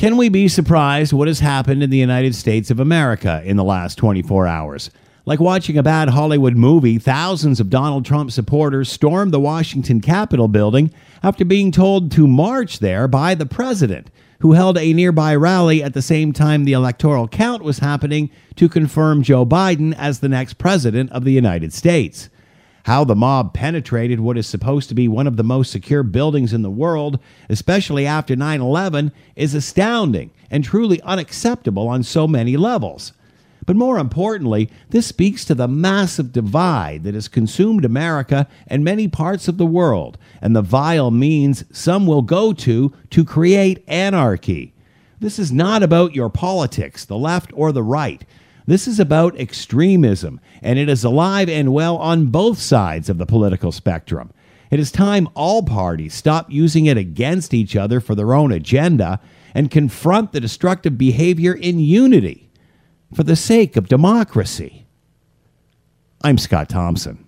Can we be surprised what has happened in the United States of America in the last 24 hours? Like watching a bad Hollywood movie, thousands of Donald Trump supporters stormed the Washington Capitol building after being told to march there by the president, who held a nearby rally at the same time the electoral count was happening to confirm Joe Biden as the next president of the United States. How the mob penetrated what is supposed to be one of the most secure buildings in the world, especially after 9 11, is astounding and truly unacceptable on so many levels. But more importantly, this speaks to the massive divide that has consumed America and many parts of the world, and the vile means some will go to to create anarchy. This is not about your politics, the left or the right. This is about extremism, and it is alive and well on both sides of the political spectrum. It is time all parties stop using it against each other for their own agenda and confront the destructive behavior in unity for the sake of democracy. I'm Scott Thompson.